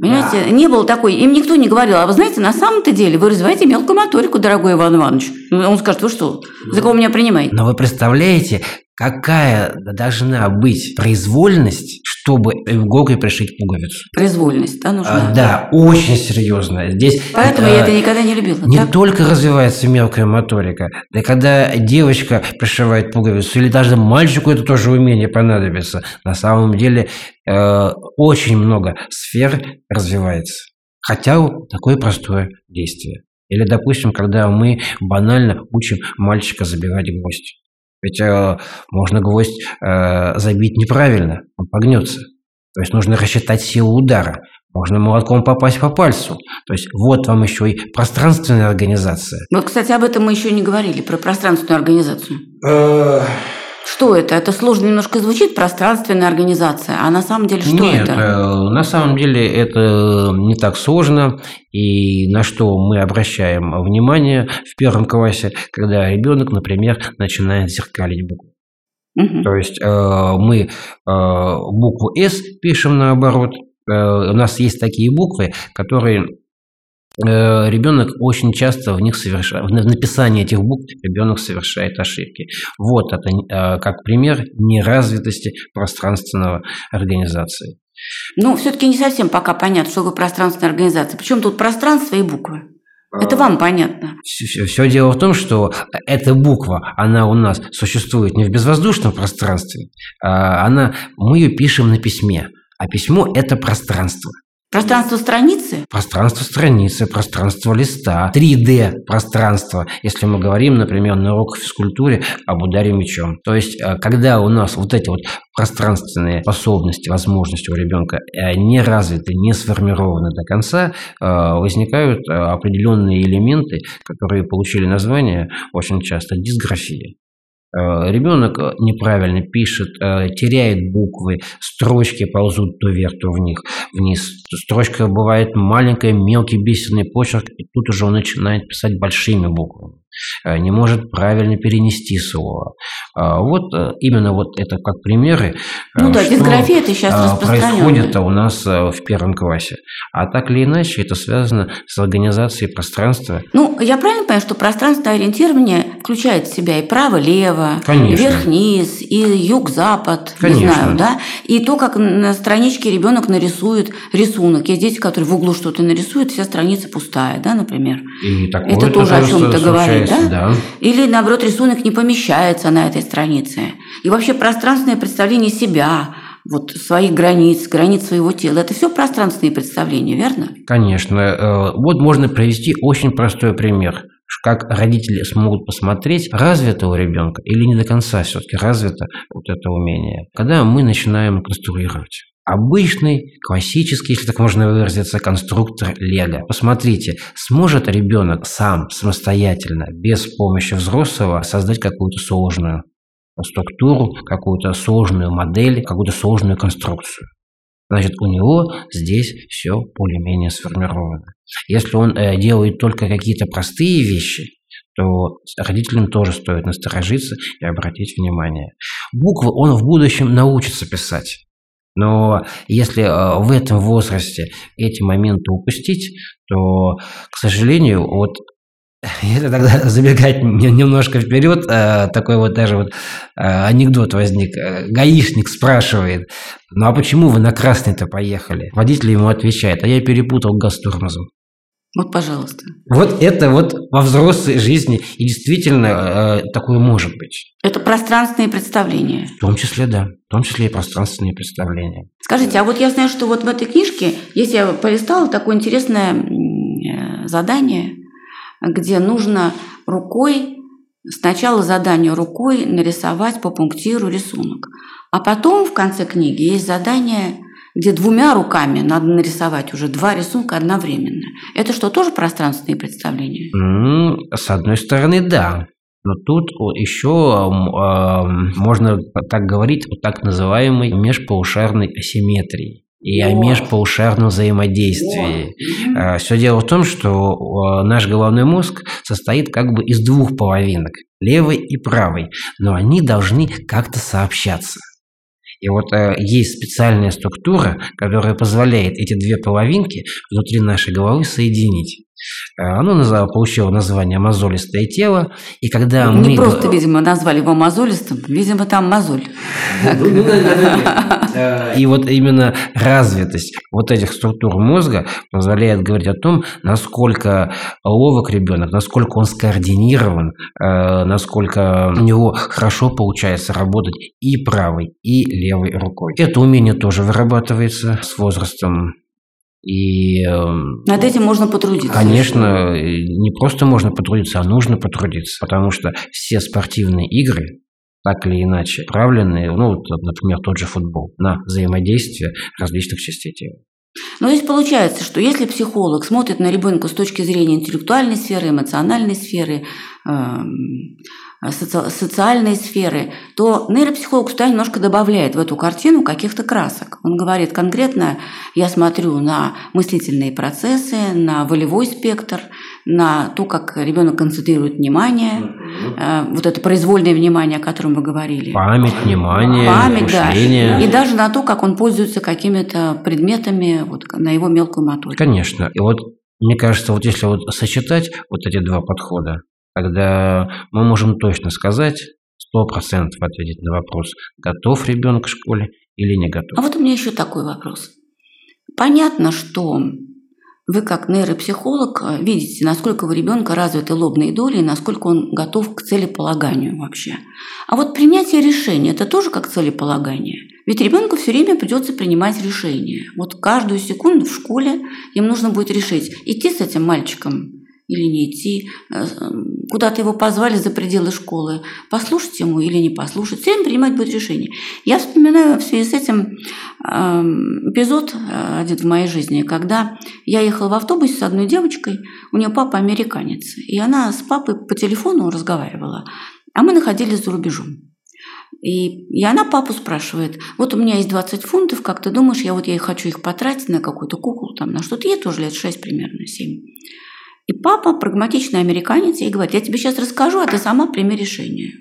Понимаете, да. не было такой, им никто не говорил, а вы знаете, на самом-то деле вы развиваете мелкую моторику, дорогой Иван Иванович. Он скажет, вы что, за кого меня принимаете? Но вы представляете, какая должна быть произвольность, чтобы в иголкой пришить пуговицу? Произвольность, да, нужна? А, да, очень серьезная. Здесь Поэтому а, я это никогда не любила. не так? только развивается мелкая моторика, да когда девочка пришивает пуговицу, или даже мальчику это тоже умение понадобится, на самом деле э, очень много сфер развивается. Хотя такое простое действие. Или, допустим, когда мы банально учим мальчика забивать гвоздь. Ведь э, можно гвоздь э, забить неправильно, он погнется. То есть нужно рассчитать силу удара. Можно молотком попасть по пальцу. То есть вот вам еще и пространственная организация. Вот, кстати, об этом мы еще не говорили, про пространственную организацию. Что это? Это сложно немножко звучит, пространственная организация. А на самом деле что Нет, это? э, на самом деле это не так сложно. И на что мы обращаем внимание в первом классе, когда ребенок, например, начинает зеркалить буквы. Мгм. То есть э, мы э, букву «С» пишем наоборот. Э, у нас есть такие буквы, которые э, ребенок очень часто в них совершает, в написании этих букв ребенок совершает ошибки. Вот это э, как пример неразвитости пространственного организации. Ну, все-таки не совсем пока понятно, что такое пространственная организация. Причем тут пространство и буквы. А. Это вам понятно. Все, дело в том, что эта буква, она у нас существует не в безвоздушном пространстве, а она, мы ее пишем на письме, а письмо – это пространство. Пространство страницы? Пространство страницы, пространство листа, 3D пространство, если мы говорим, например, на уроках физкультуре об ударе мечом. То есть, э, когда у нас вот эти вот пространственные способности, возможности у ребенка э, не развиты, не сформированы до конца, э, возникают определенные элементы, которые получили название очень часто дисграфия. Ребенок неправильно пишет, теряет буквы, строчки ползут то вверх, то вниз, вниз. Строчка бывает маленькая, мелкий бисерный почерк, и тут уже он начинает писать большими буквами. Не может правильно перенести слово. Вот именно вот это как примеры. Ну да, дисграфия это сейчас происходит у нас в первом классе. А так или иначе это связано с организацией пространства. Ну, я правильно понимаю, что пространственное ориентирование включает в себя и право-лево, Конечно. и вверх-вниз, и юг-запад, не знаю, да? И то, как на страничке ребенок нарисует рисунок. Есть дети, которые в углу что-то нарисуют, вся страница пустая, да, например. И такое Это тоже о чем-то говорит, да? да? Или, наоборот, рисунок не помещается на этой странице. И вообще пространственное представление себя, вот своих границ, границ своего тела. Это все пространственные представления, верно? Конечно. Э, Вот можно привести очень простой пример как родители смогут посмотреть, развито у ребенка или не до конца все-таки развито вот это умение, когда мы начинаем конструировать. Обычный, классический, если так можно выразиться, конструктор Лего. Посмотрите, сможет ребенок сам, самостоятельно, без помощи взрослого, создать какую-то сложную структуру, какую-то сложную модель, какую-то сложную конструкцию. Значит, у него здесь все более-менее сформировано. Если он э, делает только какие-то простые вещи, то родителям тоже стоит насторожиться и обратить внимание. Буквы он в будущем научится писать. Но если э, в этом возрасте эти моменты упустить, то, к сожалению, вот (laughs) если тогда (laughs) забегать немножко вперед, э, такой вот даже вот э, анекдот возник. Гаишник спрашивает, ну а почему вы на красный-то поехали? Водитель ему отвечает, а я перепутал газ с тормозом. Вот, пожалуйста. Вот это вот во взрослой жизни и действительно такое может быть. Это пространственные представления. В том числе, да. В том числе и пространственные представления. Скажите, а вот я знаю, что вот в этой книжке, если я полистала, такое интересное задание, где нужно рукой, сначала задание рукой нарисовать по пунктиру рисунок. А потом в конце книги есть задание, где двумя руками надо нарисовать уже два рисунка одновременно. Это что, тоже пространственные представления? Mm, с одной стороны, да. Но тут еще э, можно так говорить о так называемой межпаушарной асимметрии и о межпаушарном взаимодействии. Э, Все дело в том, что наш головной мозг состоит как бы из двух половинок, левой и правой, но они должны как-то сообщаться. И вот э, есть специальная структура, которая позволяет эти две половинки внутри нашей головы соединить. Э, оно получило название «мозолистое тело». И когда Не мы... просто, видимо, назвали его мозолистым, видимо, там мозоль. Ну, ну, и вот именно развитость вот этих структур мозга позволяет говорить о том, насколько ловок ребенок, насколько он скоординирован, э, насколько у него хорошо получается работать и правой, и левой рукой. Это умение тоже вырабатывается с возрастом. И эм, над этим можно потрудиться. Конечно, не просто можно потрудиться, а нужно потрудиться, потому что все спортивные игры так или иначе направлены, ну, вот, например, тот же футбол, на взаимодействие различных частей тела. Но здесь получается, что если психолог смотрит на ребенка с точки зрения интеллектуальной сферы, эмоциональной сферы, эм, соци социальной сферы, то нейропсихолог сюда немножко добавляет в эту картину каких-то красок. Он говорит конкретно, я смотрю на мыслительные процессы, на волевой спектр, на то, как ребенок концентрирует внимание, угу. вот это произвольное внимание, о котором вы говорили. Память, внимание, Память, мышление. Да. И даже на то, как он пользуется какими-то предметами, вот, на его мелкую моторику. Конечно. И вот мне кажется, вот если вот сочетать вот эти два подхода, Тогда мы можем точно сказать, сто процентов ответить на вопрос, готов ребенок к школе или не готов. А вот у меня еще такой вопрос. Понятно, что вы как нейропсихолог э, видите, насколько у ребенка развиты лобные доли и насколько он готов к целеполаганию вообще. А вот принятие решения – это тоже как целеполагание. Ведь ребенку все время придется принимать решения. Вот каждую секунду в школе им нужно будет решить, идти с этим мальчиком или не идти, э, куда-то его позвали за пределы школы, послушать ему или не послушать, все время принимать будет решение. Я вспоминаю в связи с этим эм, эпизод э, один в моей жизни, когда я ехала в автобусе с одной девочкой, у нее папа американец, и она с папой по телефону разговаривала, а мы находились за рубежом. И, и она папу спрашивает, вот у меня есть 20 фунтов, как ты думаешь, я вот я хочу их потратить на какую-то куклу, там, на что-то, ей тоже лет 6 примерно, 7. И папа, прагматичный американец, ей говорит, я тебе сейчас расскажу, а ты сама прими решение.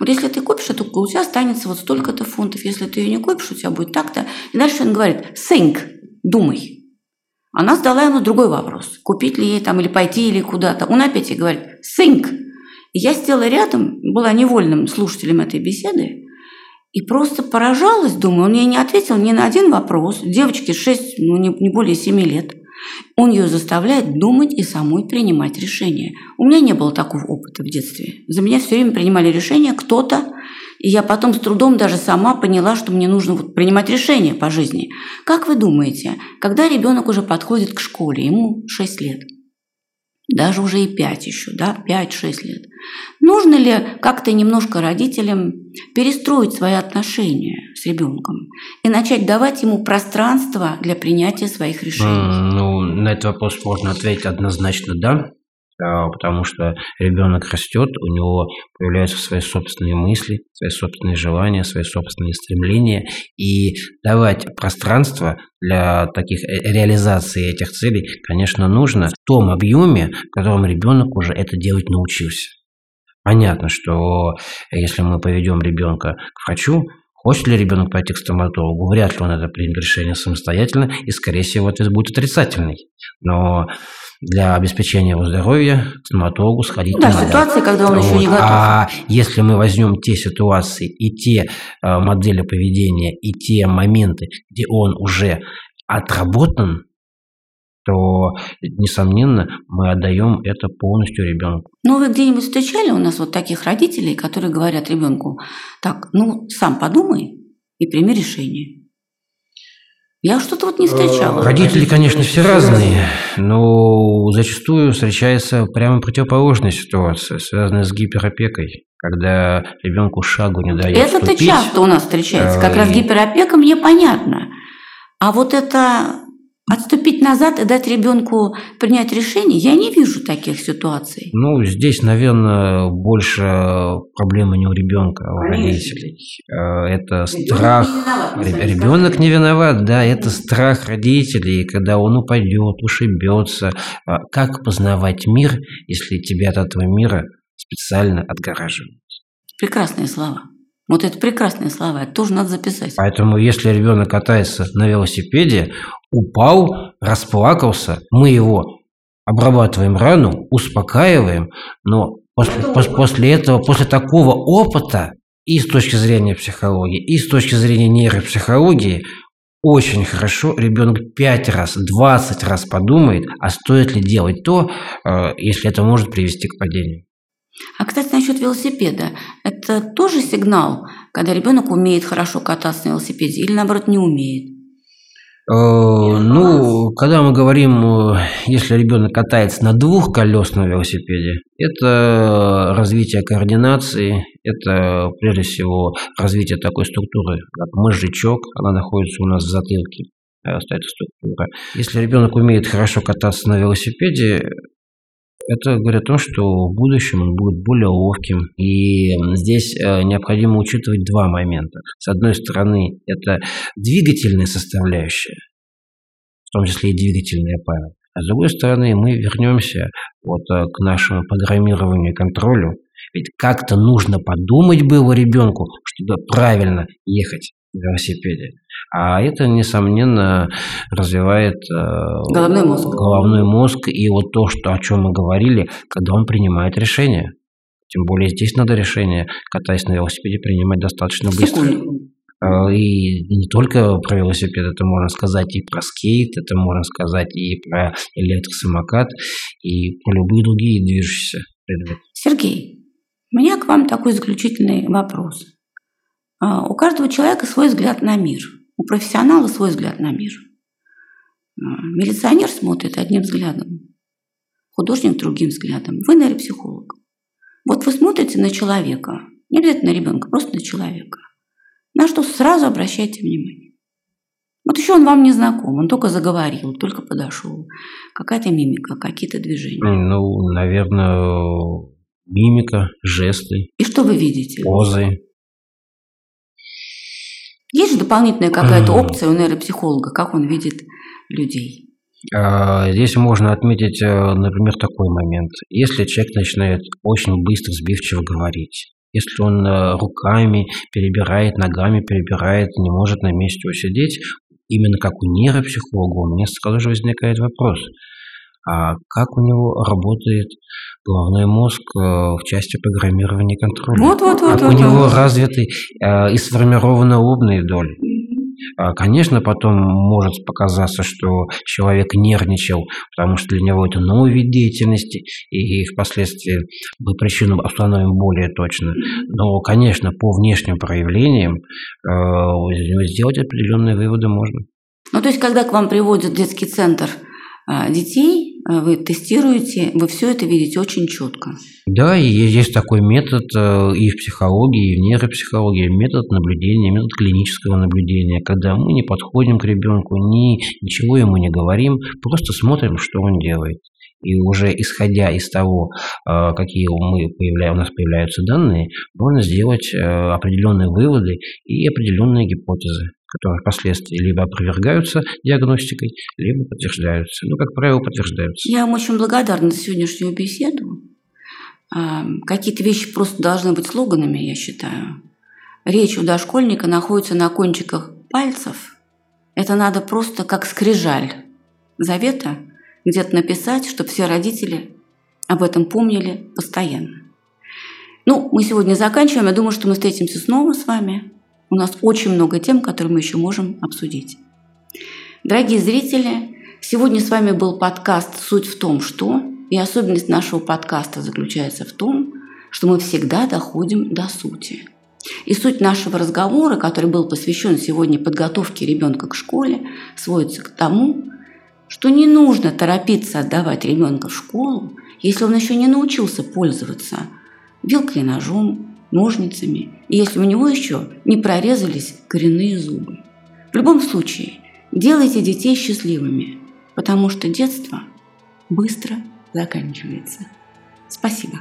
Вот если ты купишь эту куклу, у тебя останется вот столько-то фунтов. Если ты ее не купишь, у тебя будет так-то. И дальше он говорит, think, думай. Она задала ему другой вопрос. Купить ли ей там или пойти или куда-то. Он опять ей говорит, think. И я сидела рядом, была невольным слушателем этой беседы, и просто поражалась, думаю, он ей не ответил ни на один вопрос. Девочке 6, ну не, не более 7 лет – он ее заставляет думать и самой принимать решения. У меня не было такого опыта в детстве. За меня все время принимали решения кто-то, и я потом с трудом даже сама поняла, что мне нужно вот принимать решения по жизни. Как вы думаете, когда ребенок уже подходит к школе, ему 6 лет – даже уже и 5 еще, да, 5-6 лет. Нужно ли как-то немножко родителям перестроить свои отношения с ребенком и начать давать ему пространство для принятия своих решений? Ну, на этот вопрос можно ответить однозначно «да», потому что ребенок растет, у него появляются свои собственные мысли, свои собственные желания, свои собственные стремления, и давать пространство для таких реализации этих целей, конечно, нужно в том объеме, в котором ребенок уже это делать научился. Понятно, что если мы поведем ребенка к врачу, Хочет ли ребенок пойти к стоматологу? Вряд ли он это примет решение самостоятельно, и, скорее всего, ответ будет отрицательный. Но для обеспечения его здоровья к стоматологу сходить ну, да, надо. ситуации, когда он вот. еще не готов. А если мы возьмем те ситуации и те э, модели поведения, и те моменты, где он уже отработан, то, несомненно, мы отдаем это полностью ребенку. Ну, вы где-нибудь встречали у нас вот таких родителей, которые говорят ребенку, так, ну, сам подумай и прими решение. Я что-то вот не встречала. Родители, конечно, все разные, но зачастую встречается прямо противоположная ситуация, связанная с гиперопекой, когда ребенку шагу не дают Это-то часто у нас встречается. Как раз гиперопека мне понятно. А вот это Отступить назад и дать ребенку принять решение, я не вижу таких ситуаций. Ну, здесь, наверное, больше проблема не у ребенка, а у родителей. Э, это ребенок страх. Не виноват, ребенок не виноват, да, это страх родителей, когда он упадет, ушибется. А как познавать мир, если тебя от этого мира специально отгораживают? Прекрасные слова. Вот это прекрасные слова, это тоже надо записать. Поэтому, если ребенок катается на велосипеде, упал, расплакался, мы его обрабатываем рану, успокаиваем, но после, пос, после этого, после такого опыта и с точки зрения психологии, и с точки зрения нейропсихологии, очень хорошо ребенок пять раз, двадцать раз подумает, а стоит ли делать то, э, если это может привести к падению. А, кстати, насчет велосипеда. Это тоже сигнал, когда ребенок умеет хорошо кататься на велосипеде или, наоборот, не умеет? Э, ну, когда мы говорим, э, если ребенок катается на двухколесном велосипеде, это развитие координации, это прежде всего развитие такой структуры, как мозжечок, она находится у нас в затылке, э, стоит структура. Если ребенок умеет хорошо кататься на велосипеде, это говорит о том, что в будущем он будет более ловким. И здесь э, необходимо учитывать два момента. С одной стороны, это двигательная составляющая, в том числе и двигательная память. А с другой стороны, мы вернемся вот э, к нашему программированию и контролю. Ведь как-то нужно подумать было ребенку, чтобы правильно ехать велосипеде. А это, несомненно, развивает э, головной мозг. головной мозг и вот то, что, о чем мы говорили, когда он принимает решение. Тем более здесь надо решение, катаясь на велосипеде, принимать достаточно быстро. Секунду. Э, и не только про велосипед, это можно сказать и про скейт, это можно сказать и про электросамокат, и про любые другие движущиеся предметы. Сергей, у меня к вам такой заключительный вопрос. А, у каждого человека свой взгляд на мир. У профессионала свой взгляд на мир. А, милиционер смотрит одним взглядом, художник другим взглядом. Вы нейропсихолог. Вот вы смотрите на человека, не обязательно на ребенка, просто на человека. На что сразу обращайте внимание. Вот еще он вам не знаком, он только заговорил, только подошел. Какая-то мимика, какие-то движения. Ну, наверное, мимика, жесты. И что вы видите? Позы. Есть же дополнительная какая-то опция у нейропсихолога, как он видит людей? А, здесь можно отметить, э, например, такой момент. Если человек начинает очень быстро, сбивчиво говорить, если он э, руками перебирает, ногами перебирает, не может на месте усидеть, именно как у нейропсихолога, у меня сразу же возникает вопрос – а как у него работает головной мозг э, в части программирования контроля. Вот, вот, вот. Вот, у него вот. развиты э, и сформированы лобные доли. А, Конечно, потом может показаться, что человек нервничал, потому что для него это новый вид деятельности, и впоследствии мы причину установим более точно. Но, конечно, по внешним проявлениям э, сделать определенные выводы можно. Ну, то есть, когда к вам приводят детский центр а, детей, а, вы тестируете, вы все это видите очень четко. Да, и есть такой метод э, и в психологии, и в нейропсихологии, метод наблюдения, метод клинического наблюдения, когда мы не подходим к ребенку, ни, ничего ему не говорим, просто смотрим, что он делает. И уже исходя из того, э, какие мы появля... у нас появляются данные, можно сделать э, определенные выводы и определенные гипотезы которые впоследствии либо опровергаются диагностикой, либо подтверждаются. Ну, как правило, подтверждаются. Я вам очень благодарна за сегодняшнюю беседу. А, какие-то вещи просто должны быть слоганами, я считаю. Речь у дошкольника находится на кончиках пальцев. Это надо просто как скрижаль завета где-то написать, чтобы все родители об этом помнили постоянно. Ну, мы сегодня заканчиваем. Я думаю, что мы встретимся снова с вами. У нас очень много тем, которые мы еще можем обсудить. Дорогие зрители, сегодня с вами был подкаст «Суть в том, что...» И особенность нашего подкаста заключается в том, что мы всегда доходим до сути. И суть нашего разговора, который был посвящен сегодня подготовке ребенка к школе, сводится к тому, что не нужно торопиться отдавать ребенка в школу, если он еще не научился пользоваться вилкой и ножом, ножницами, и если у него еще не прорезались коренные зубы. В любом случае, делайте детей счастливыми, потому что детство быстро заканчивается. Спасибо.